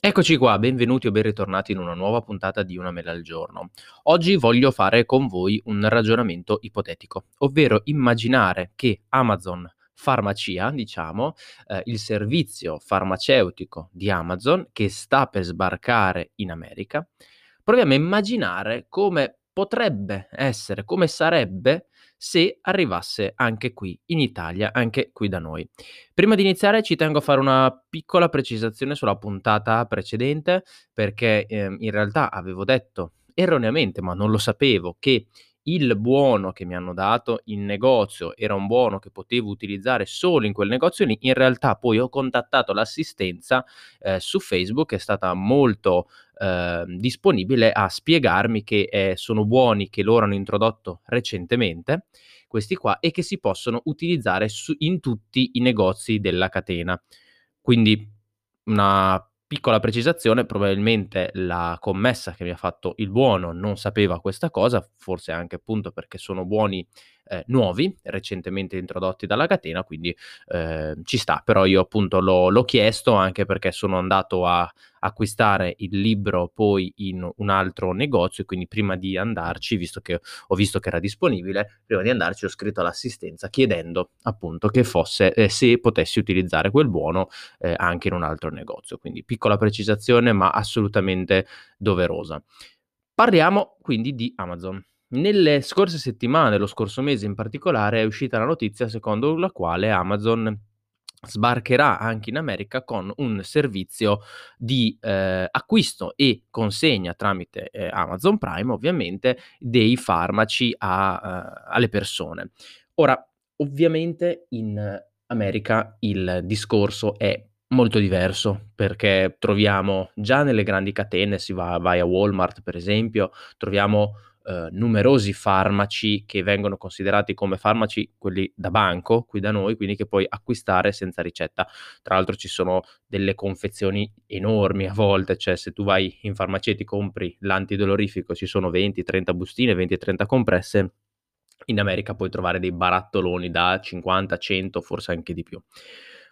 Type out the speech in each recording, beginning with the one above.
Eccoci qua, benvenuti o ben ritornati in una nuova puntata di Una mela al giorno. Oggi voglio fare con voi un ragionamento ipotetico, ovvero immaginare che Amazon Farmacia, diciamo, eh, il servizio farmaceutico di Amazon che sta per sbarcare in America, proviamo a immaginare come potrebbe essere, come sarebbe se arrivasse anche qui in Italia, anche qui da noi. Prima di iniziare ci tengo a fare una piccola precisazione sulla puntata precedente perché eh, in realtà avevo detto erroneamente, ma non lo sapevo, che il buono che mi hanno dato in negozio era un buono che potevo utilizzare solo in quel negozio lì, in realtà poi ho contattato l'assistenza eh, su Facebook, è stata molto eh, disponibile a spiegarmi che eh, sono buoni che loro hanno introdotto recentemente, questi qua, e che si possono utilizzare su, in tutti i negozi della catena. Quindi una Piccola precisazione, probabilmente la commessa che mi ha fatto il buono non sapeva questa cosa, forse anche appunto perché sono buoni eh, nuovi, recentemente introdotti dalla catena, quindi eh, ci sta, però io appunto l'ho, l'ho, chiesto anche perché sono andato a acquistare il libro poi in un altro negozio e quindi prima di andarci, visto che ho visto che era disponibile, prima di andarci ho scritto all'assistenza chiedendo appunto che fosse eh, se potessi utilizzare quel buono eh, anche in un altro negozio, quindi piccola precisazione ma assolutamente doverosa. Parliamo quindi di Amazon. Nelle scorse settimane, lo scorso mese in particolare, è uscita la notizia secondo la quale Amazon sbarcherà anche in America con un servizio di eh, acquisto e consegna tramite eh, Amazon Prime ovviamente dei farmaci a, uh, alle persone. Ora, ovviamente in America il discorso è molto diverso perché troviamo già nelle grandi catene, si va, vai a Walmart per esempio, troviamo eh, numerosi farmaci che vengono considerati come farmaci quelli da banco qui da noi, quindi che puoi acquistare senza ricetta. Tra l'altro ci sono delle confezioni enormi a volte, cioè se tu vai in farmacia e ti compri l'antidolorifico ci sono 20-30 bustine, 20-30 compresse. In America puoi trovare dei barattoloni da 50, 100, forse anche di più.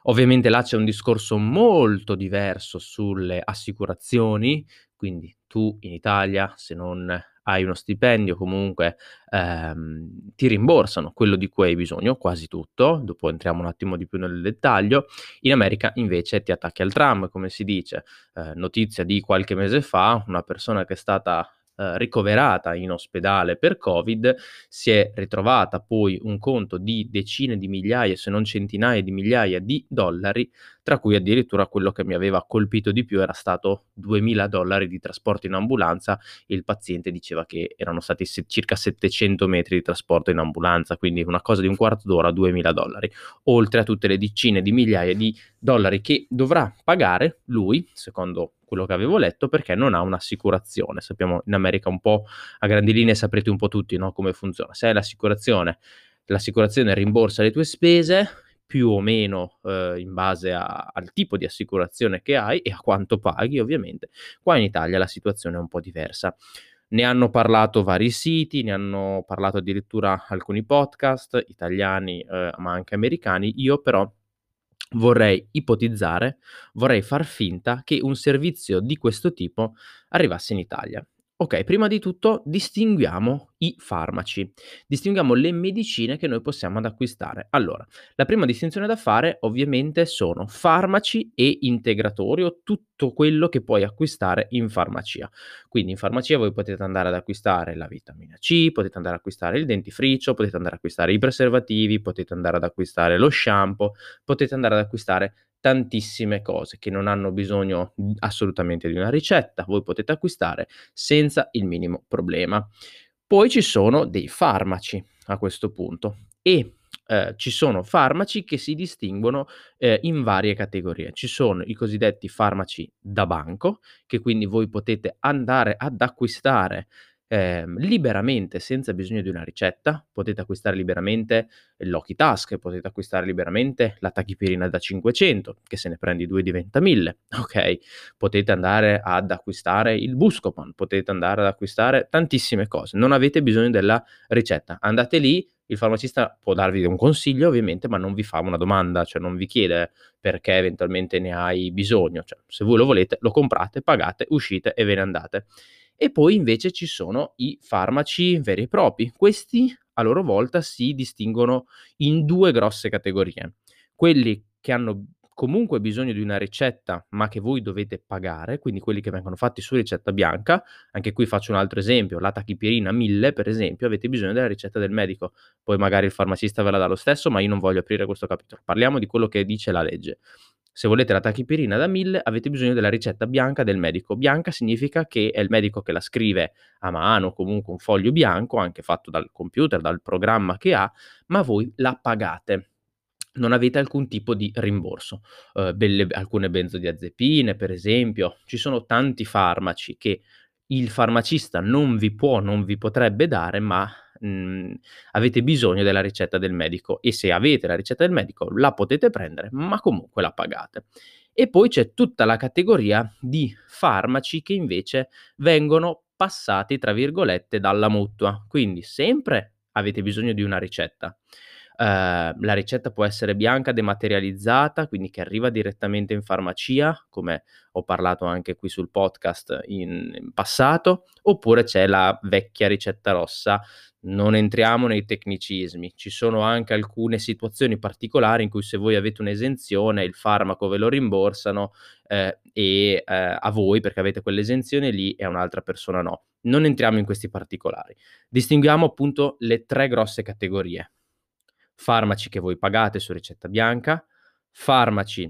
Ovviamente là c'è un discorso molto diverso sulle assicurazioni, quindi tu in Italia se non hai uno stipendio, comunque ehm, ti rimborsano quello di cui hai bisogno, quasi tutto, dopo entriamo un attimo di più nel dettaglio. In America invece ti attacchi al tram, come si dice. Eh, notizia di qualche mese fa, una persona che è stata eh, ricoverata in ospedale per Covid, si è ritrovata poi un conto di decine di migliaia, se non centinaia di migliaia di dollari, tra cui addirittura quello che mi aveva colpito di più era stato 2000 dollari di trasporto in ambulanza il paziente diceva che erano stati se- circa 700 metri di trasporto in ambulanza, quindi una cosa di un quarto d'ora, 2000 dollari, oltre a tutte le decine di migliaia di dollari che dovrà pagare lui, secondo quello che avevo letto, perché non ha un'assicurazione. Sappiamo in America un po' a grandi linee saprete un po' tutti no, come funziona. Se hai l'assicurazione, l'assicurazione rimborsa le tue spese più o meno eh, in base a, al tipo di assicurazione che hai e a quanto paghi, ovviamente. Qua in Italia la situazione è un po' diversa. Ne hanno parlato vari siti, ne hanno parlato addirittura alcuni podcast italiani, eh, ma anche americani. Io però vorrei ipotizzare, vorrei far finta che un servizio di questo tipo arrivasse in Italia. Ok, prima di tutto distinguiamo i farmaci, distinguiamo le medicine che noi possiamo ad acquistare. Allora, la prima distinzione da fare ovviamente sono farmaci e integratori o tutto quello che puoi acquistare in farmacia. Quindi in farmacia voi potete andare ad acquistare la vitamina C, potete andare ad acquistare il dentifricio, potete andare ad acquistare i preservativi, potete andare ad acquistare lo shampoo, potete andare ad acquistare tantissime cose che non hanno bisogno assolutamente di una ricetta, voi potete acquistare senza il minimo problema. Poi ci sono dei farmaci a questo punto e eh, ci sono farmaci che si distinguono eh, in varie categorie. Ci sono i cosiddetti farmaci da banco, che quindi voi potete andare ad acquistare eh, liberamente, senza bisogno di una ricetta. Potete acquistare liberamente l'Oki Task, potete acquistare liberamente la tachipirina da 500, che se ne prendi due diventa 1000, ok? Potete andare ad acquistare il Buscopan, potete andare ad acquistare tantissime cose. Non avete bisogno della ricetta. Andate lì, Il farmacista può darvi un consiglio ovviamente, ma non vi fa una domanda, cioè non vi chiede perché eventualmente ne hai bisogno, cioè se voi lo volete lo comprate, pagate, uscite e ve ne andate. E poi invece ci sono i farmaci veri e propri. Questi a loro volta si distinguono in due grosse categorie. Quelli che hanno comunque bisogno di una ricetta, ma che voi dovete pagare, quindi quelli che vengono fatti su ricetta bianca. Anche qui faccio un altro esempio, la tachipirina 1000 per esempio, avete bisogno della ricetta del medico, poi magari il farmacista ve la dà lo stesso, ma io non voglio aprire questo capitolo. Parliamo di quello che dice la legge. Se volete la tachipirina da 1000 avete bisogno della ricetta bianca del medico. Bianca significa che è il medico che la scrive a mano, comunque un foglio bianco, anche fatto dal computer, dal programma che ha, ma voi la pagate non avete alcun tipo di rimborso. Uh, belle, alcune benzodiazepine, per esempio, ci sono tanti farmaci che il farmacista non vi può, non vi potrebbe dare, ma mh, mhmm, avete bisogno della ricetta del medico e se avete la ricetta del medico la potete prendere, ma comunque la pagate. E poi c'è tutta la categoria di farmaci che invece vengono passati, tra virgolette, dalla mutua. Quindi sempre avete bisogno di una ricetta. Uh, la ricetta può essere bianca dematerializzata, quindi che arriva direttamente in farmacia, come ho parlato anche qui sul podcast in, in passato, oppure c'è la vecchia ricetta rossa non entriamo nei tecnicismi, ci sono anche alcune situazioni particolari in cui se voi avete un'esenzione il farmaco ve lo rimborsano eh, e eh, a voi perché avete quell'esenzione lì e a un'altra persona no. Non entriamo in questi particolari. Distinguiamo appunto le tre grosse categorie. Farmaci che voi pagate su ricetta bianca, farmaci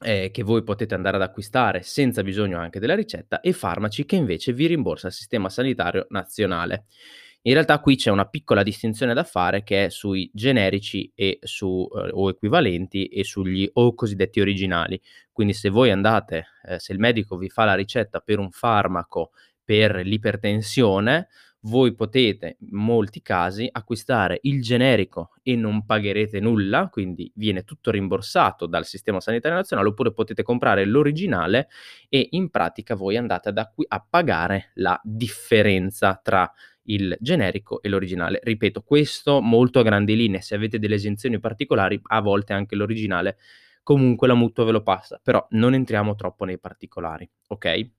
eh, che voi potete andare ad acquistare senza bisogno anche della ricetta e farmaci che invece vi rimborsa il sistema sanitario nazionale. In realtà qui c'è una piccola distinzione da fare che è sui generici su, eh, o equivalenti e sugli o cosiddetti originali. Quindi se voi andate, eh, se il medico vi fa la ricetta per un farmaco per l'ipertensione, voi potete in molti casi acquistare il generico e non pagherete nulla, quindi viene tutto rimborsato dal sistema sanitario nazionale, oppure potete comprare l'originale e in pratica voi andate ad acqu- a pagare la differenza tra il generico e l'originale. Ripeto, questo molto a grandi linee, se avete delle esenzioni particolari, a volte anche l'originale, comunque la mutua ve lo passa, però non entriamo troppo nei particolari, ok?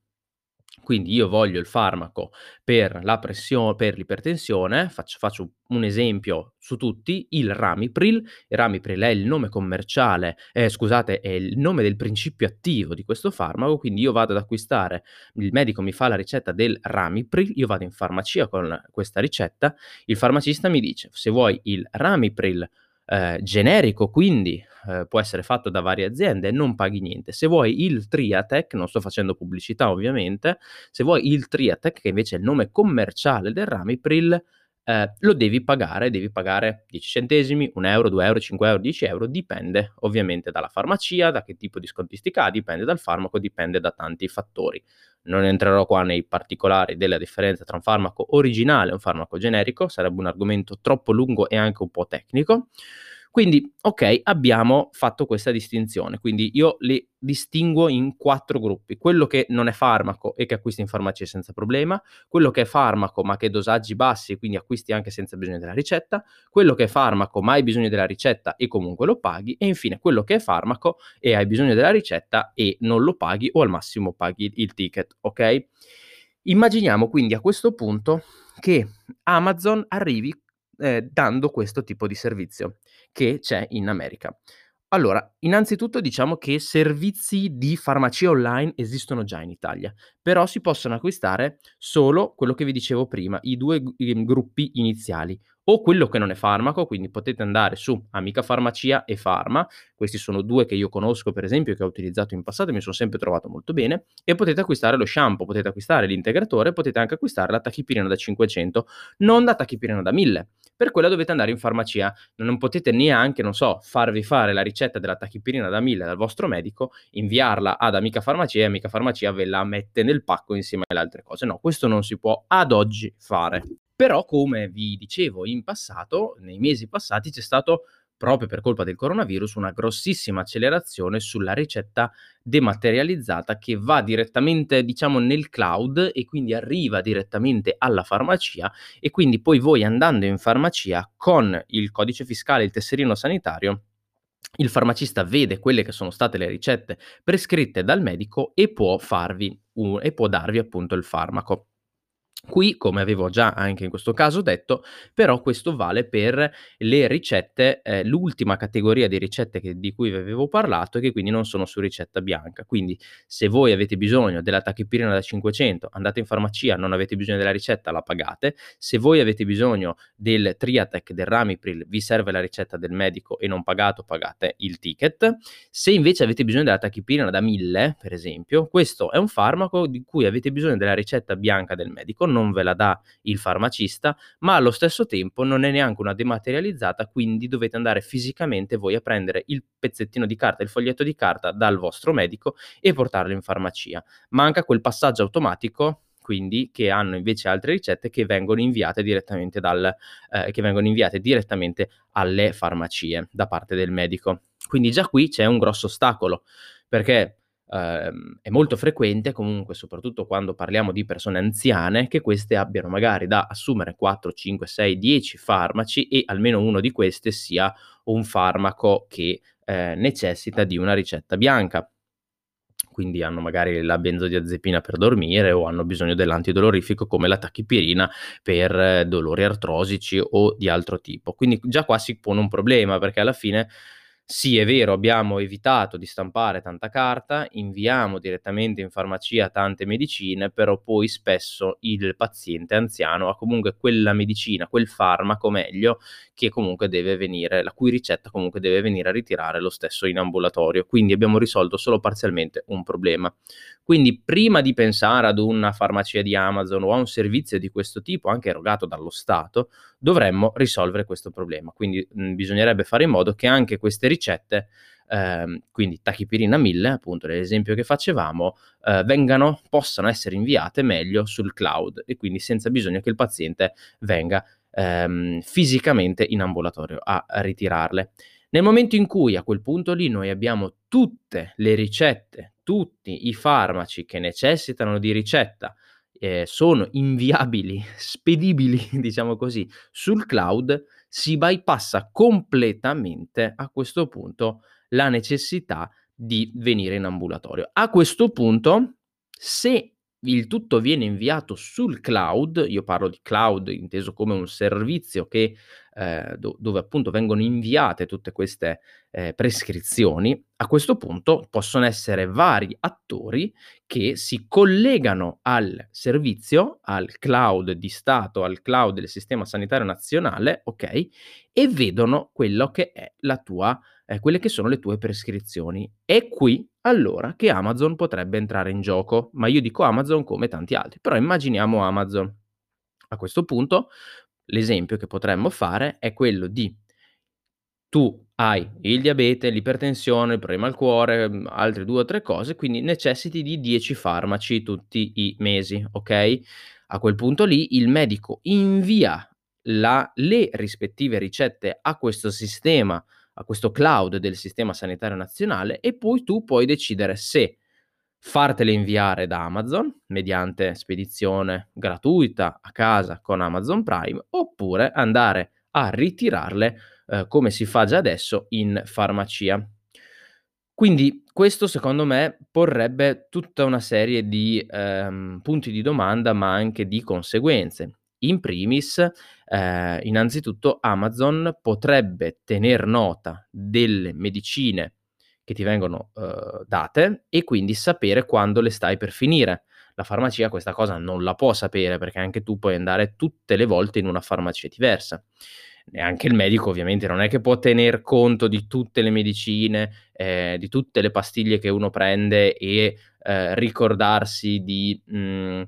Quindi io voglio il farmaco per la pressione, per l'ipertensione, faccio, faccio, un esempio su tutti, il Ramipril. Il Ramipril è il nome commerciale, eh, scusate, è il nome del principio attivo di questo farmaco, quindi io vado ad acquistare, il medico mi fa la ricetta del Ramipril, io vado in farmacia con questa ricetta, il farmacista mi dice se vuoi il Ramipril eh, generico, quindi eh, può essere fatto da varie aziende, non paghi niente. Se vuoi il Triatec, non sto facendo pubblicità ovviamente, se vuoi il Triatec, che invece è il nome commerciale del Ramipril, eh, lo devi pagare, devi pagare 10 centesimi, 1 euro, 2 euro, 5 euro, 10 euro, dipende ovviamente dalla farmacia, da che tipo di scontistica ha, dipende dal farmaco, dipende da tanti fattori. Non entrerò qua nei particolari della differenza tra un farmaco originale e un farmaco generico, sarebbe un argomento troppo lungo e anche un po' tecnico. Quindi, ok, abbiamo fatto questa distinzione. Quindi io li distinguo in quattro gruppi. Quello che non è farmaco e che acquisti in farmacia senza problema, quello che è farmaco ma che dosaggi bassi e quindi acquisti anche senza bisogno della ricetta, quello che è farmaco ma hai bisogno della ricetta e comunque lo paghi e infine quello che è farmaco e hai bisogno della ricetta e non lo paghi o al massimo paghi il ticket, ok? Immaginiamo quindi a questo punto che Amazon arrivi eh, dando questo tipo di servizio che c'è in America. Allora, innanzitutto diciamo che servizi di farmacia online esistono già in Italia, però si possono acquistare solo quello che vi dicevo prima, i due g- gruppi iniziali, o quello che non è farmaco, quindi potete andare su Amica Farmacia e Farma, questi sono due che io conosco per esempio, che ho utilizzato in passato e mi sono sempre trovato molto bene, e potete acquistare lo shampoo, potete acquistare l'integratore, potete anche acquistare la tachipirina da 500, non la tachipirina da 1000 per quella dovete andare in farmacia. Non potete neanche, non so, farvi fare la ricetta della tachipirina da 1000 dal vostro medico, inviarla ad Amica Farmacia e Amica Farmacia ve la mette nel pacco insieme alle altre cose. No, questo non si può ad oggi fare. Però, come vi dicevo in passato, nei mesi passati c'è stato proprio per colpa del coronavirus, una grossissima accelerazione sulla ricetta dematerializzata che va direttamente, diciamo, nel cloud e quindi arriva direttamente alla farmacia e quindi poi voi andando in farmacia con il codice fiscale, il tesserino sanitario, il farmacista vede quelle che sono state le ricette prescritte dal medico e può farvi un, e può darvi appunto il farmaco. Qui, come avevo già anche in questo caso detto, però questo vale per le ricette, eh, l'ultima categoria di ricette che, di cui vi avevo parlato e che quindi non sono su ricetta bianca. Quindi se voi avete bisogno della tachipirina da 500, andate in farmacia, non avete bisogno della ricetta, la pagate. Se voi avete bisogno del Triatec, del Ramipril, vi serve la ricetta del medico e non pagato, pagate il ticket. Se invece avete bisogno della tachipirina da 1000, per esempio, questo è un farmaco di cui avete bisogno della ricetta bianca del medico non ve la dà il farmacista, ma allo stesso tempo non è neanche una dematerializzata, quindi dovete andare fisicamente voi a prendere il pezzettino di carta, il foglietto di carta dal vostro medico e portarlo in farmacia. Manca quel passaggio automatico quindi che hanno invece altre ricette che vengono inviate direttamente, dal, eh, vengono inviate direttamente alle farmacie da parte del medico. Quindi già qui c'è un grosso ostacolo perché ehm, è molto frequente comunque, soprattutto quando parliamo di persone anziane, che queste abbiano magari da assumere 4, 5, 6, 10 farmaci e almeno uno di questi sia un farmaco che eh, necessita di una ricetta bianca. Quindi hanno magari la benzodiazepina per dormire o hanno bisogno dell'antidolorifico come la tachipirina per eh, dolori artrosici o di altro tipo. Quindi già qua si pone un problema perché alla fine sì, è vero, abbiamo evitato di stampare tanta carta, inviamo direttamente in farmacia tante medicine, però poi spesso il paziente anziano ha comunque quella medicina, quel farmaco meglio, che comunque deve venire, la cui ricetta comunque deve venire a ritirare lo stesso in ambulatorio. Quindi abbiamo risolto solo parzialmente un problema. Quindi prima di pensare ad una farmacia di Amazon o a un servizio di questo tipo, anche erogato dallo Stato, dovremmo risolvere questo problema. Quindi mh, bisognerebbe fare in modo che anche queste ricette, ehm, quindi tachipirina 1000, appunto l'esempio che facevamo, eh, vengano, possano essere inviate meglio sul cloud e quindi senza bisogno che il paziente venga ehm, fisicamente in ambulatorio a ritirarle. Nel momento in cui a quel punto lì noi abbiamo tutte le ricette, tutti i farmaci che necessitano di ricetta, eh, sono inviabili, spedibili, diciamo così, sul cloud, si bypassa completamente a questo punto la necessità di venire in ambulatorio. A questo punto, se il tutto viene inviato sul cloud, io parlo di cloud inteso come un servizio che, eh, do- dove appunto vengono inviate tutte queste eh, prescrizioni, a questo punto possono essere vari attori che si collegano al servizio, al cloud di Stato, al cloud del sistema sanitario nazionale, ok? E vedono quello che è la tua eh, quelle che sono le tue prescrizioni. È qui allora che Amazon potrebbe entrare in gioco, ma io dico Amazon come tanti altri, però immaginiamo Amazon. A questo punto l'esempio che potremmo fare è quello di tu hai il diabete, l'ipertensione, il problema al cuore, mm, altre due o tre cose, quindi necessiti di 10 farmaci tutti i mesi, ok? A quel punto lì il medico invia la, le rispettive ricette a questo sistema a questo cloud del sistema sanitario nazionale e poi tu puoi decidere se fartele inviare da Amazon mediante spedizione gratuita a casa con Amazon Prime oppure andare a ritirarle eh, come si fa già adesso in farmacia. Quindi questo secondo me porrebbe tutta una serie di ehm, punti di domanda ma anche di conseguenze. In primis, eh, innanzitutto Amazon potrebbe tener nota delle medicine che ti vengono eh, date e quindi sapere quando le stai per finire. La farmacia questa cosa non la può sapere perché anche tu puoi andare tutte le volte in una farmacia diversa. E anche il medico ovviamente non è che può tener conto di tutte le medicine, eh, di tutte le pastiglie che uno prende e eh, ricordarsi di... Mh, mm,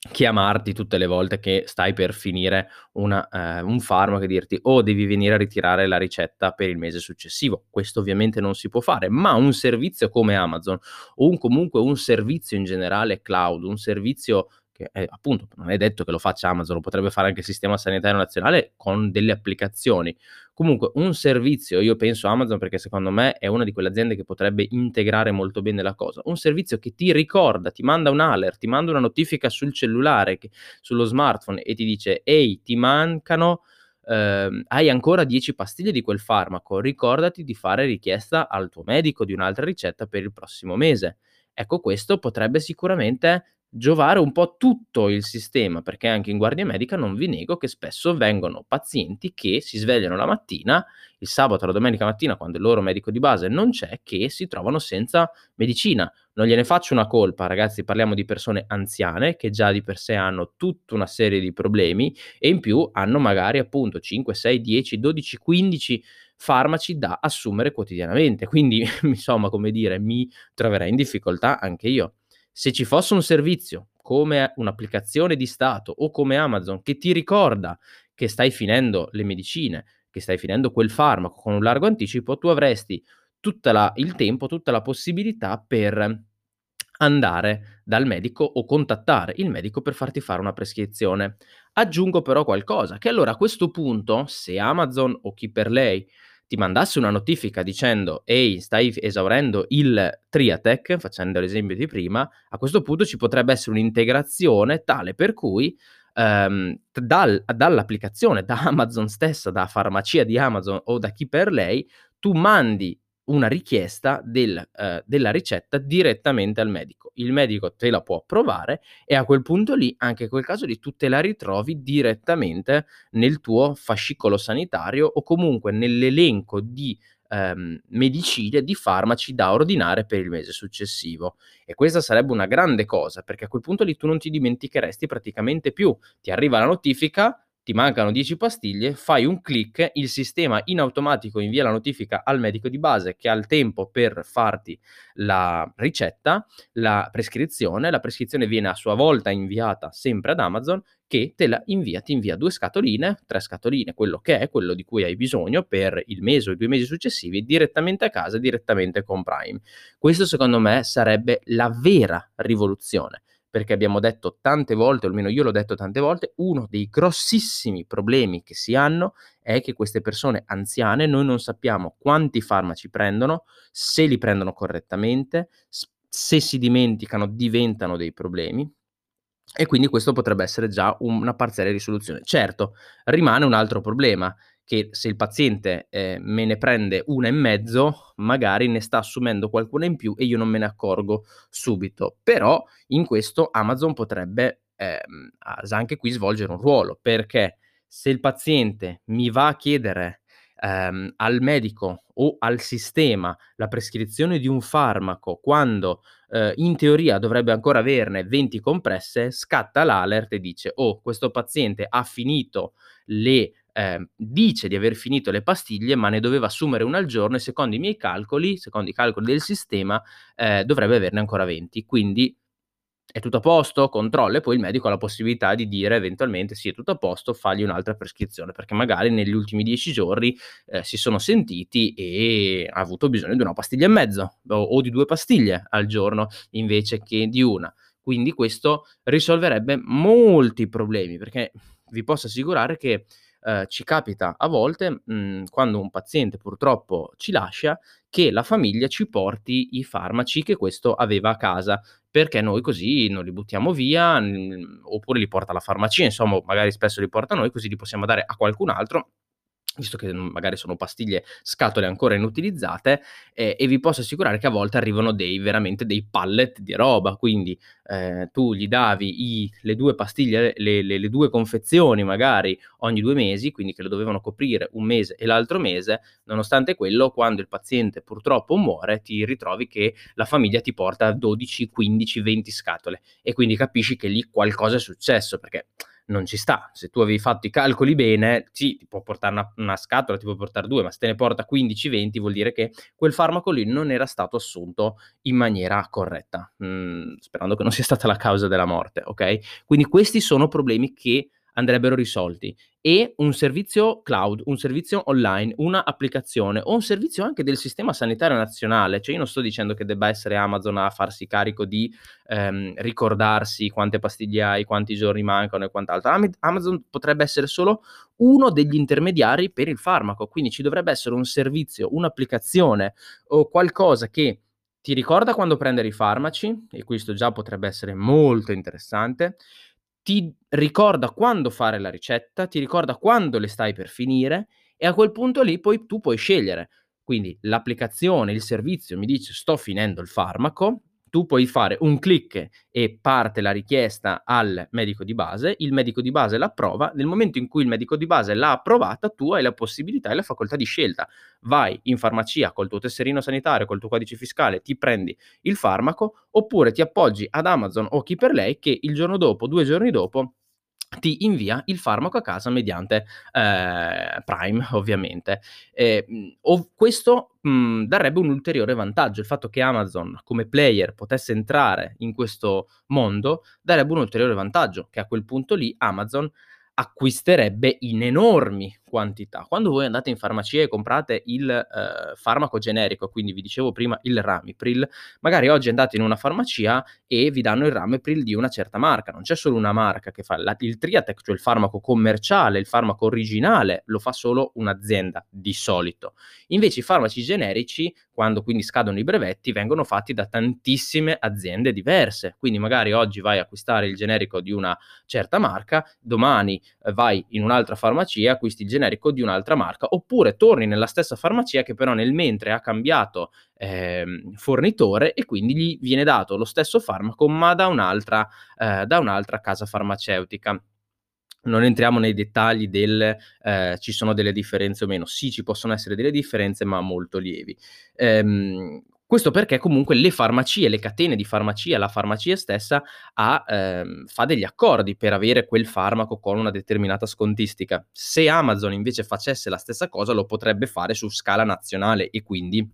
chiamarti tutte le volte che stai per finire una, eh, un farmaco e dirti oh devi venire a ritirare la ricetta per il mese successivo. Questo ovviamente non si può fare, ma un servizio come Amazon o un, comunque un servizio in generale cloud, un servizio che è, appunto non è detto che lo faccia Amazon, lo potrebbe fare anche il Sistema Sanitario Nazionale con delle applicazioni. Comunque un servizio, io penso Amazon perché secondo me è una di quelle aziende che potrebbe integrare molto bene la cosa, un servizio che ti ricorda, ti manda un alert, ti manda una notifica sul cellulare, che, sullo smartphone e ti dice ehi ti mancano ehm, hai ancora 10 pastiglie di quel farmaco, ricordati di fare richiesta al tuo medico di un'altra ricetta per il prossimo mese. Ecco, questo potrebbe sicuramente giovare un po' tutto il sistema, perché anche in guardia medica non vi nego che spesso vengono pazienti che si svegliano la mattina, il sabato la domenica mattina, quando il loro medico di base non c'è, che si trovano senza medicina. Non gliene faccio una colpa, ragazzi, parliamo di persone anziane che già di per sé hanno tutta una serie di problemi e in più hanno magari appunto 5, 6, 10, 12, 15 farmaci da assumere quotidianamente. Quindi, insomma, come dire, mi troverei in difficoltà anche io. Se ci fosse un servizio come un'applicazione di Stato o come Amazon che ti ricorda che stai finendo le medicine, che stai finendo quel farmaco con un largo anticipo, tu avresti tutto il tempo, tutta la possibilità per andare dal medico o contattare il medico per farti fare una prescrizione. Aggiungo però qualcosa, che allora a questo punto, se Amazon o chi per lei ti mandasse una notifica dicendo ehi stai esaurendo il Triatec, facendo l'esempio di prima, a questo punto ci potrebbe essere un'integrazione tale per cui ehm, dal, dall'applicazione, da Amazon stessa, da farmacia di Amazon o da chi per lei, tu mandi una richiesta del, eh, della ricetta direttamente al medico. Il medico te la può approvare e a quel punto lì, anche in quel caso lì, tu te la ritrovi direttamente nel tuo fascicolo sanitario o comunque nell'elenco di ehm, medicine, di farmaci da ordinare per il mese successivo. E questa sarebbe una grande cosa, perché a quel punto lì tu non ti dimenticheresti praticamente più. Ti arriva la notifica, ti mancano 10 pastiglie, fai un clic, il sistema in automatico invia la notifica al medico di base che ha il tempo per farti la ricetta, la prescrizione, la prescrizione viene a sua volta inviata sempre ad Amazon che te la invia, ti invia due scatoline, tre scatoline, quello che è, quello di cui hai bisogno per il mese o i due mesi successivi, direttamente a casa, direttamente con Prime. Questo secondo me sarebbe la vera rivoluzione perché abbiamo detto tante volte, o almeno io l'ho detto tante volte, uno dei grossissimi problemi che si hanno è che queste persone anziane noi non sappiamo quanti farmaci prendono, se li prendono correttamente, se si dimenticano diventano dei problemi e quindi questo potrebbe essere già una parziale risoluzione. Certo, rimane un altro problema che se il paziente eh, me ne prende una e mezzo, magari ne sta assumendo qualcuna in più e io non me ne accorgo subito. Però in questo Amazon potrebbe eh, anche qui svolgere un ruolo, perché se il paziente mi va a chiedere ehm, al medico o al sistema la prescrizione di un farmaco quando eh, in teoria dovrebbe ancora averne 20 compresse, scatta l'alert e dice oh questo paziente ha finito le eh, dice di aver finito le pastiglie, ma ne doveva assumere una al giorno e secondo i miei calcoli, secondo i calcoli del sistema, eh, dovrebbe averne ancora 20. Quindi è tutto a posto, controlla e poi il medico ha la possibilità di dire eventualmente sì è tutto a posto, fagli un'altra prescrizione perché magari negli ultimi 10 giorni eh, si sono sentiti e ha avuto bisogno di una pastiglia e mezzo o, o di due pastiglie al giorno invece che di una. Quindi questo risolverebbe molti problemi perché vi posso assicurare che eh, ci capita a volte, mh, mhmm, quando un paziente purtroppo ci lascia, che la famiglia ci porti i farmaci che questo aveva a casa, perché noi così non li buttiamo via, mh, oppure li porta alla farmacia, insomma, magari spesso li porta a noi, così li possiamo dare a qualcun altro visto che mhmm, magari sono pastiglie, scatole ancora inutilizzate, eh, e vi posso assicurare che a volte arrivano dei veramente dei pallet di roba, quindi eh, tu gli davi i, le due pastiglie, le, le, le, due confezioni magari ogni due mesi, quindi che lo dovevano coprire un mese e l'altro mese, nonostante quello, quando il paziente purtroppo muore, ti ritrovi che la famiglia ti porta 12, 15, 20 scatole. E quindi capisci che lì qualcosa è successo, perché non ci sta. Se tu avevi fatto i calcoli bene, sì, ti può portare una, una scatola, ti può portare due, ma se te ne porta 15-20 vuol dire che quel farmaco lì non era stato assunto in maniera corretta, mm, sperando che non sia stata la causa della morte, ok? Quindi questi sono problemi che andrebbero risolti e un servizio cloud, un servizio online, una applicazione o un servizio anche del sistema sanitario nazionale. Cioè io non sto dicendo che debba essere Amazon a farsi carico di ehm, ricordarsi quante pastiglie hai, quanti giorni mancano e quant'altro. Amazon potrebbe essere solo uno degli intermediari per il farmaco, quindi ci dovrebbe essere un servizio, un'applicazione o qualcosa che ti ricorda quando prendere i farmaci, e questo già potrebbe essere molto interessante, ti ricorda quando fare la ricetta, ti ricorda quando le stai per finire e a quel punto lì poi tu puoi scegliere. Quindi l'applicazione, il servizio mi dice sto finendo il farmaco, tu puoi fare un clic e parte la richiesta al medico di base, il medico di base l'approva, nel momento in cui il medico di base l'ha approvata, tu hai la possibilità e la facoltà di scelta. Vai in farmacia col tuo tesserino sanitario, col tuo codice fiscale, ti prendi il farmaco, oppure ti appoggi ad Amazon o chi per lei che il giorno dopo, due giorni dopo, ti invia il farmaco a casa mediante eh, Prime, ovviamente. Eh, o questo mh, darebbe un ulteriore vantaggio. Il fatto che Amazon come player potesse entrare in questo mondo darebbe un ulteriore vantaggio, che a quel punto lì Amazon acquisterebbe in enormi quantità. Quando voi andate in farmacia e comprate il eh, farmaco generico, quindi vi dicevo prima il Ramipril, magari oggi andate in una farmacia e vi danno il Ramipril di una certa marca, non c'è solo una marca che fa la, il Triatec, cioè il farmaco commerciale, il farmaco originale, lo fa solo un'azienda di solito. Invece i farmaci generici, quando quindi scadono i brevetti, vengono fatti da tantissime aziende diverse, quindi magari oggi vai a acquistare il generico di una certa marca, domani eh, vai in un'altra farmacia acquisti il generico generico di un'altra marca, oppure torni nella stessa farmacia che però nel mentre ha cambiato eh, fornitore e quindi gli viene dato lo stesso farmaco ma da un'altra, eh, da un'altra casa farmaceutica. Non entriamo nei dettagli del eh, ci sono delle differenze o meno. Sì, ci possono essere delle differenze, ma molto lievi. Ehm, questo perché comunque le farmacie, le catene di farmacia, la farmacia stessa ha, ehm, fa degli accordi per avere quel farmaco con una determinata scontistica. Se Amazon invece facesse la stessa cosa lo potrebbe fare su scala nazionale e quindi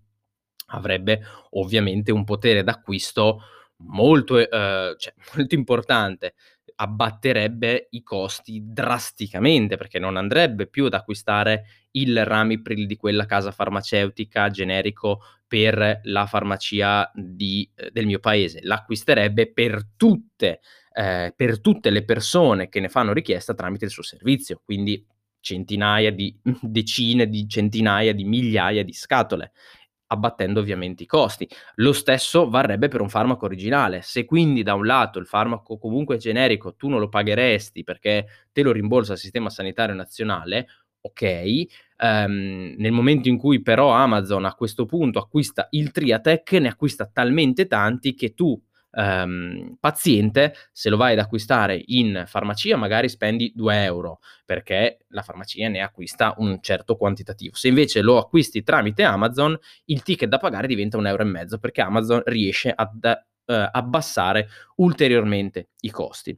avrebbe ovviamente un potere d'acquisto molto, eh, cioè, molto importante abbatterebbe i costi drasticamente perché non andrebbe più ad acquistare il Ramipril di quella casa farmaceutica generico per la farmacia di, eh, del mio paese, l'acquisterebbe per tutte, eh, per tutte le persone che ne fanno richiesta tramite il suo servizio, quindi centinaia di decine di centinaia di migliaia di scatole abbattendo ovviamente i costi. Lo stesso varrebbe per un farmaco originale. Se quindi da un lato il farmaco comunque generico tu non lo pagheresti perché te lo rimborsa il sistema sanitario nazionale, ok, um, nel momento in cui però Amazon a questo punto acquista il Triatec, ne acquista talmente tanti che tu ehm, paziente, se lo vai ad acquistare in farmacia, magari spendi 2 euro perché la farmacia ne acquista un certo quantitativo. Se invece lo acquisti tramite Amazon, il ticket da pagare diventa un euro e mezzo perché Amazon riesce ad eh, abbassare ulteriormente i costi.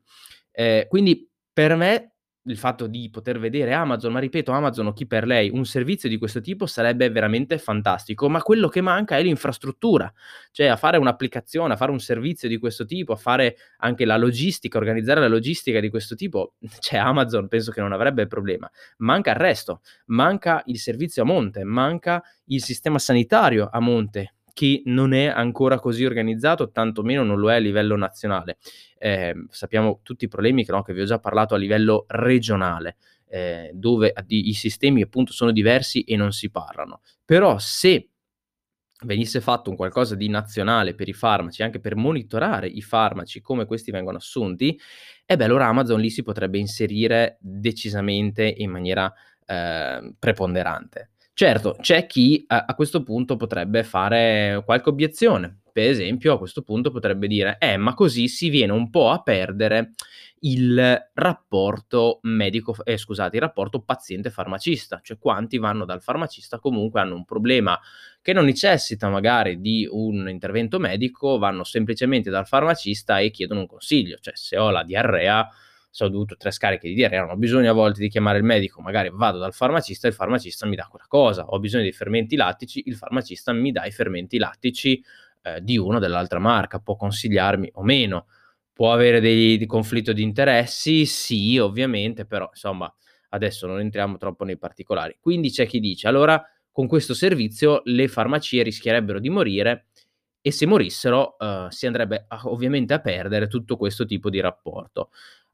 Eh, quindi per me il fatto di poter vedere Amazon, ma ripeto, Amazon o chi per lei, un servizio di questo tipo sarebbe veramente fantastico, ma quello che manca è l'infrastruttura, cioè a fare un'applicazione, a fare un servizio di questo tipo, a fare anche la logistica, organizzare la logistica di questo tipo, cioè Amazon penso che non avrebbe problema. Manca il resto, manca il servizio a monte, manca il sistema sanitario a monte, che non è ancora così organizzato, tantomeno non lo è a livello nazionale. Eh, sappiamo tutti i problemi che, no, che vi ho già parlato a livello regionale, eh, dove i sistemi appunto sono diversi e non si parlano. Però se venisse fatto un qualcosa di nazionale per i farmaci, anche per monitorare i farmaci, come questi vengono assunti, e beh, allora Amazon lì si potrebbe inserire decisamente in maniera eh, preponderante. Certo, c'è chi a, a questo punto potrebbe fare qualche obiezione. Per esempio, a questo punto potrebbe dire: "Eh, ma così si viene un po' a perdere il rapporto medico ehm, scusate, il rapporto paziente-farmacista, cioè quanti vanno dal farmacista comunque hanno un problema che non necessita magari di un intervento medico, vanno semplicemente dal farmacista e chiedono un consiglio. Cioè, se ho la diarrea se ho dovuto tre scariche di diarrea, ho bisogno a volte di chiamare il medico, magari vado dal farmacista e il farmacista mi dà quella cosa, ho bisogno di fermenti lattici, il farmacista mi dà i fermenti lattici eh, di uno o dell'altra marca, può consigliarmi o meno. Può avere dei di conflitto di interessi? Sì, ovviamente, però insomma adesso non entriamo troppo nei particolari. Quindi c'è chi dice: "Allora con questo servizio le farmacie rischierebbero di morire e se morissero, uhm, si andrebbe a ovviamente a perdere tutto questo tipo di rapporto".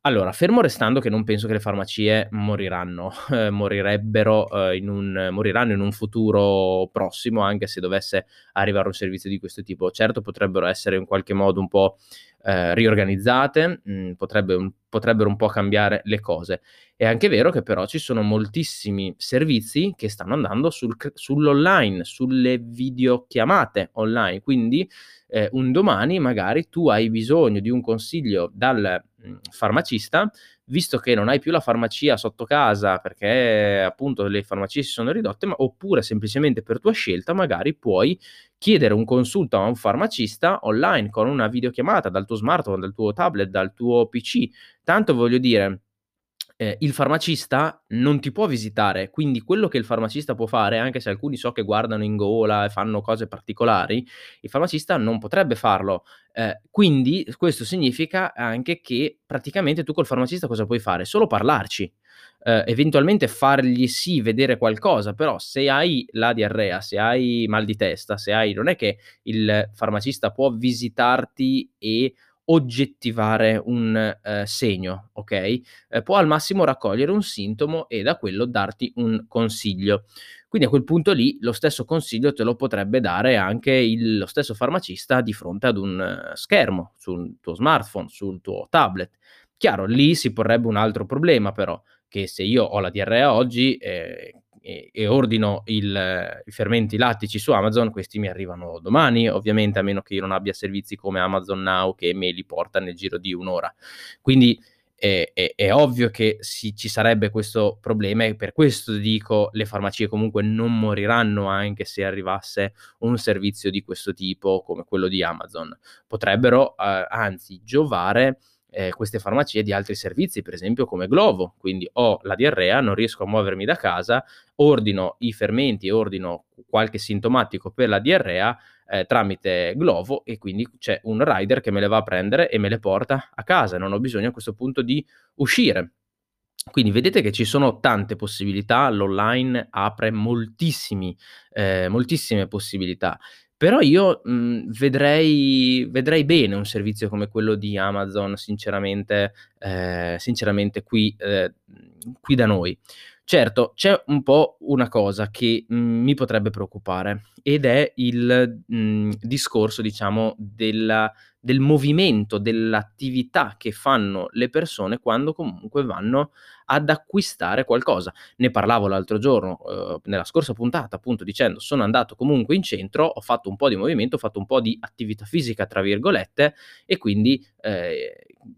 Allora, fermo restando che non penso che le farmacie moriranno, eh, morirebbero, uhm, in un moriranno in un futuro prossimo, anche se dovesse arrivare un servizio di questo tipo. Certo potrebbero essere in qualche modo un po', ehm, riorganizzate, mhmm, potrebbe un potrebbero un po' cambiare le cose. È anche vero che però ci sono moltissimi servizi che stanno andando sul sull'online, sulle videochiamate online, quindi, ehm, un domani magari tu hai bisogno di un consiglio dal, mhmm, farmacista, visto che non hai più la farmacia sotto casa perché appunto le farmacie si sono ridotte, ma oppure semplicemente per tua scelta magari puoi chiedere un consulto a un farmacista online con una videochiamata dal tuo smartphone, dal tuo tablet, dal tuo PC. Tanto voglio dire ehm, il farmacista non ti può visitare, quindi quello che il farmacista può fare, anche se alcuni so che guardano in gola e fanno cose particolari, il farmacista non potrebbe farlo. Ehm, quindi questo significa anche che praticamente tu col farmacista cosa puoi fare? Solo parlarci. Ehm, eventualmente fargli sì vedere qualcosa, però se hai la diarrea, se hai mal di testa, se hai non è che il farmacista può visitarti e oggettivare un, ehm, segno, okay, ehm, può al massimo raccogliere un sintomo e da quello darti un consiglio. Quindi a quel punto lì lo stesso consiglio te lo potrebbe dare anche il lo stesso farmacista di fronte ad un eh, schermo, sul tuo smartphone, sul tuo tablet. Chiaro, lì si porrebbe un altro problema però, che se io ho la diarrea oggi, ehm e, e ordino il, i fermenti lattici su Amazon, questi mi arrivano domani, ovviamente, a meno che io non abbia servizi come Amazon Now che me li porta nel giro di un'ora. Quindi è, è, è ovvio che si, ci sarebbe questo problema e per questo dico le farmacie comunque non moriranno anche se arrivasse un servizio di questo tipo come quello di Amazon. Potrebbero eh, anzi giovare eh, queste farmacie di altri servizi, per esempio come Glovo. Quindi ho la diarrea, non riesco a muovermi da casa, ordino i fermenti, ordino qualche sintomatico per la diarrea eh, tramite Glovo e quindi c'è un rider che me le va a prendere e me le porta a casa. Non ho bisogno a questo punto di uscire. Quindi vedete che ci sono tante possibilità, l'online apre eh, moltissime possibilità. Però io, mhmm, vedrei vedrei bene un servizio come quello di Amazon sinceramente ehm, sinceramente qui ehm, qui da noi. Certo, c'è un po' una cosa che, mhmm, mi potrebbe preoccupare ed è il, mhmm, discorso diciamo della del movimento, dell'attività che fanno le persone quando comunque vanno ad acquistare qualcosa. Ne parlavo l'altro giorno, uhm, nella scorsa puntata, appunto dicendo: "Sono andato comunque in centro, ho fatto un po' di movimento, ho fatto un po' di "attività fisica" tra virgolette e quindi, ehm,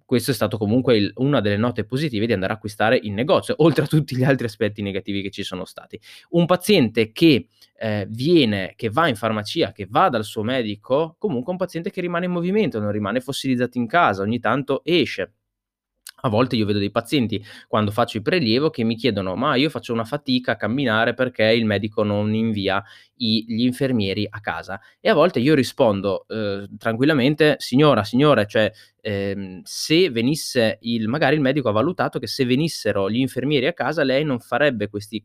questo è stato comunque il una delle note positive di andare a acquistare in negozio, oltre a tutti gli altri aspetti negativi che ci sono stati. Un paziente che ehm, viene che va in farmacia, che va dal suo medico, comunque un paziente che rimane in movimento, non rimane fossilizzato in casa, ogni tanto esce. A volte io vedo dei pazienti quando faccio il prelievo che mi chiedono: "Ma io faccio una fatica a camminare perché il medico non invia i gli infermieri a casa". E a volte io rispondo, uhm, tranquillamente: "Signora, signore, cioè, ehm, se venisse il magari il medico ha valutato che se venissero gli infermieri a casa lei non farebbe questi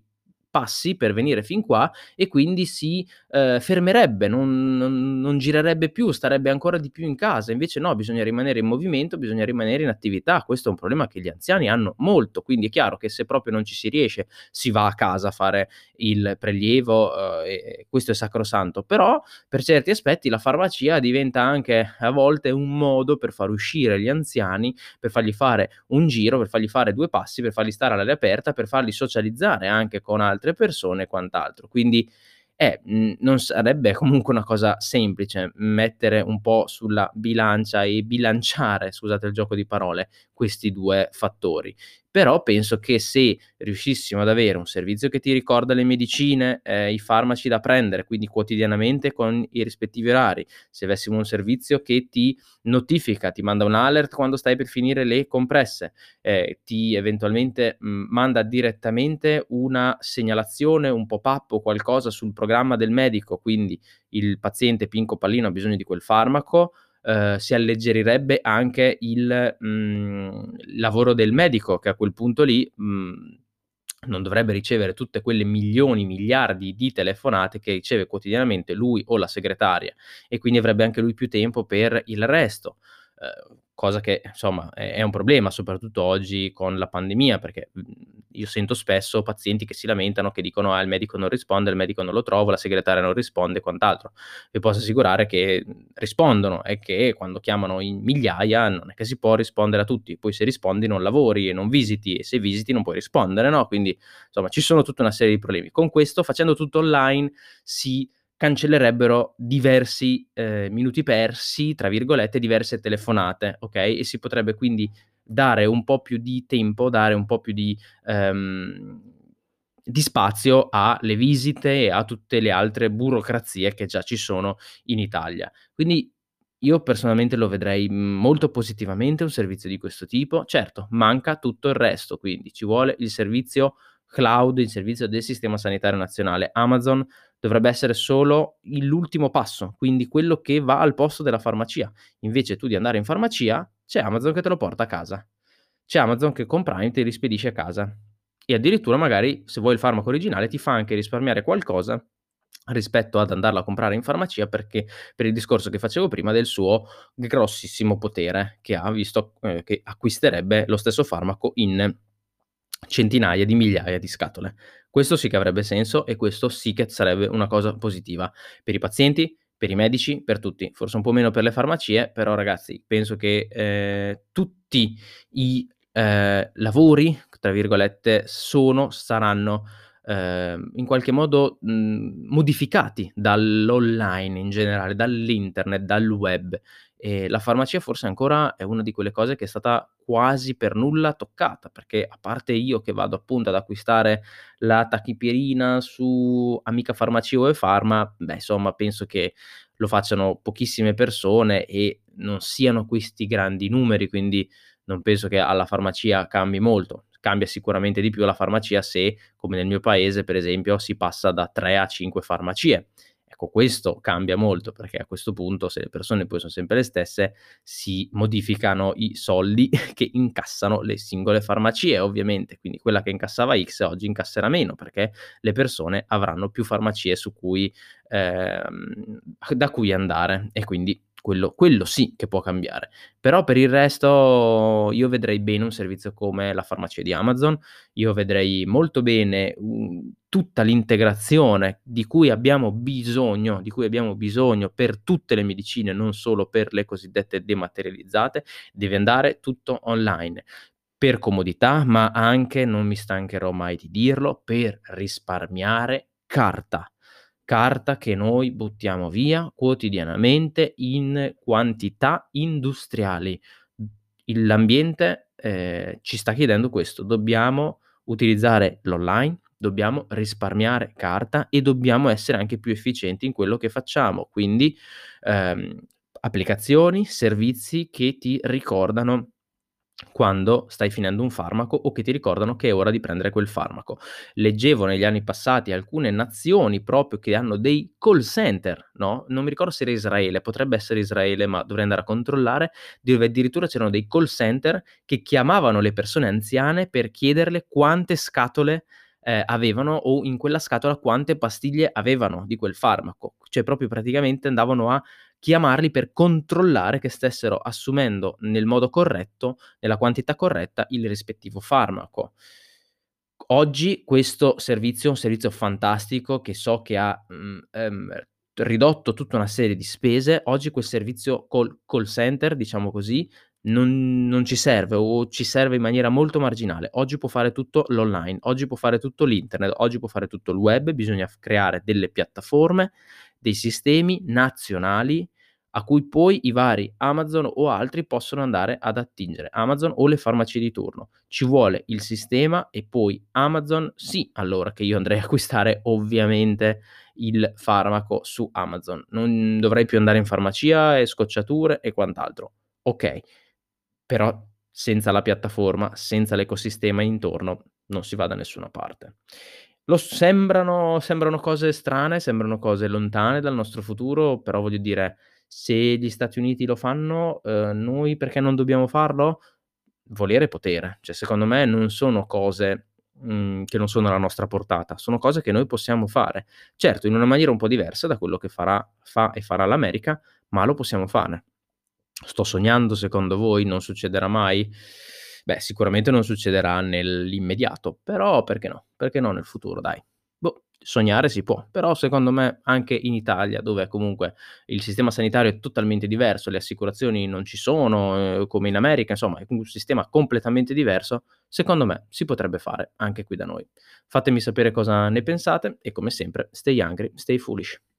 passi per venire fin qua e quindi si, ehm, fermerebbe, non non non girerebbe più, starebbe ancora di più in casa. Invece no, bisogna rimanere in movimento, bisogna rimanere in attività. Questo è un problema che gli anziani hanno molto, quindi è chiaro che se proprio non ci si riesce, si va a casa a fare il prelievo, uhm, e questo è sacrosanto. Però per certi aspetti la farmacia diventa anche a volte un modo per far uscire gli anziani, per fargli fare un giro, per fargli fare 2 passi, per farli stare all'aria aperta, per farli socializzare anche con altri altre persone e quant'altro. Quindi eh, non sarebbe comunque una cosa semplice mettere un po' sulla bilancia e bilanciare, scusate il gioco di parole, questi 2 fattori. Però penso che se riuscissimo ad avere un servizio che ti ricorda le medicine, ehm, i farmaci da prendere, quindi quotidianamente con i rispettivi orari, se avessimo un servizio che ti notifica, ti manda un alert quando stai per finire le compresse, ehm, ti eventualmente, mhmm, manda direttamente una segnalazione, un pop-up o qualcosa sul programma del medico, quindi il paziente pinco pallino ha bisogno di quel farmaco, ehm, si alleggerirebbe anche il, mhmm, lavoro del medico che a quel punto lì, mhmm, non dovrebbe ricevere tutte quelle milioni, miliardi di telefonate che riceve quotidianamente lui o la segretaria e quindi avrebbe anche lui più tempo per il resto. Ehm, cosa che insomma è è un problema, soprattutto oggi con la pandemia, perché, mhmm, io sento spesso pazienti che si lamentano, che dicono: "Ah, il medico non risponde, il medico non lo trovo, la segretaria non risponde" e quant'altro. Vi posso assicurare che, mhmm, rispondono, è che quando chiamano in migliaia non è che si può rispondere a tutti. Poi se rispondi non lavori e non visiti e se visiti non puoi rispondere, no, quindi insomma ci sono tutta una serie di problemi. Con questo, facendo tutto online, si cancellerebbero diversi, ehm, "minuti persi", tra virgolette, diverse telefonate, okay, e si potrebbe quindi dare un po' più di tempo, dare un po' più di ehm, di spazio alle visite e a tutte le altre burocrazie che già ci sono in Italia. Quindi io personalmente lo vedrei molto positivamente un servizio di questo tipo. Certo, manca tutto il resto, quindi ci vuole il servizio cloud, il servizio del Sistema Sanitario Nazionale. Amazon dovrebbe essere solo l'ultimo passo, quindi quello che va al posto della farmacia. Invece tu di andare in farmacia, c'è Amazon che te lo porta a casa. C'è Amazon che con Prime te li rispedisce a casa e addirittura magari, se vuoi il farmaco originale, ti fa anche risparmiare qualcosa rispetto ad andarlo a comprare in farmacia perché per il discorso che facevo prima del suo grossissimo potere che ha, visto, ehm, che acquisterebbe lo stesso farmaco in centinaia di migliaia di scatole. Questo sì che avrebbe senso e questo sì che sarebbe una cosa positiva per i pazienti, per i medici, per tutti. Forse un po' meno per le farmacie, però ragazzi penso che, ehm, tutti i, ehm, "lavori" tra virgolette sono saranno, ehm, in qualche modo, mhmm, modificati dall'online in generale, dall'internet, dal web. E la farmacia forse ancora è una di quelle cose che è stata quasi per nulla toccata, perché a parte io che vado appunto ad acquistare la tachipirina su Amica Farmacia o ePharma, beh insomma penso che lo facciano pochissime persone e non siano acquisti grandi numeri, quindi non penso che alla farmacia cambi molto. Cambia sicuramente di più alla farmacia se, come nel mio paese per esempio, si passa da 3 a 5 farmacie. Ecco, questo cambia molto, perché a questo punto, se le persone poi son sempre le stesse, si modificano i soldi che incassano le singole farmacie ovviamente. Quindi quella che incassava X oggi incasserà meno, perché le persone avranno più farmacie su cui ehm, da cui andare e quindi quello quello sì che può cambiare. Però per il resto io vedrei bene un servizio come la farmacia di Amazon, io vedrei molto bene, mhmm, tutta l'integrazione di cui abbiamo bisogno di cui abbiamo bisogno per tutte le medicine, non solo per le cosiddette dematerializzate, deve andare tutto online. Per comodità, ma anche, non mi stancherò mai di dirlo, per risparmiare carta carta che noi buttiamo via quotidianamente in quantità industriali. L'ambiente, ehm, ci sta chiedendo questo: dobbiamo utilizzare l'online, dobbiamo risparmiare carta e dobbiamo essere anche più efficienti in quello che facciamo. Quindi, ehm, applicazioni, servizi che ti ricordano quando stai finendo un farmaco o che ti ricordano che è ora di prendere quel farmaco. Leggevo negli anni passati alcune nazioni proprio che hanno dei call center, no, non mi ricordo se era Israele, potrebbe essere Israele, ma dovrei andare a controllare, dove addirittura c'erano dei call center che chiamavano le persone anziane per chiederle quante scatole, ehm, avevano o in quella scatola quante pastiglie avevano di quel farmaco. Cioè proprio praticamente andavano a chiamarli per controllare che stessero assumendo nel modo corretto, nella quantità corretta, il rispettivo farmaco. Oggi questo servizio è un servizio fantastico che so che ha, mhmm, ehm, ridotto tutta una serie di spese. Oggi quel servizio call call center, diciamo così, non non ci serve o ci serve in maniera molto marginale. Oggi può fare tutto l'online, oggi può fare tutto l'internet, oggi può fare tutto il web, bisogna creare delle piattaforme, dei sistemi nazionali a cui poi i vari Amazon o altri possono andare ad attingere, Amazon o le farmacie di turno. Ci vuole il sistema e poi Amazon sì, allora che io andrei a acquistare ovviamente il farmaco su Amazon. Non dovrei più andare in farmacia e scocciature e quant'altro. Okay, però senza la piattaforma, senza l'ecosistema intorno, non si va da nessuna parte. Lo sembrano sembrano cose strane, sembrano cose lontane dal nostro futuro, però voglio dire Se gli Stati Uniti lo fanno, uhm, noi perché non dobbiamo farlo? Volere e potere. Cioè, secondo me non sono cose, mhmm, che non sono alla nostra portata, sono cose che noi possiamo fare. Certo, in una maniera un po' diversa da quello che farà fa e farà l'America, ma lo possiamo fare. Sto sognando secondo voi? Non succederà mai? Beh, sicuramente non succederà nell'immediato, però perché no? Perché no nel futuro dai. Boh, sognare si può, però secondo me anche in Italia, dove comunque il sistema sanitario è totalmente diverso, le assicurazioni non ci sono, ehm, come in America, insomma è un sistema completamente diverso, secondo me si potrebbe fare anche qui da noi. Fatemi sapere cosa ne pensate e come sempre stay hungry, stay foolish.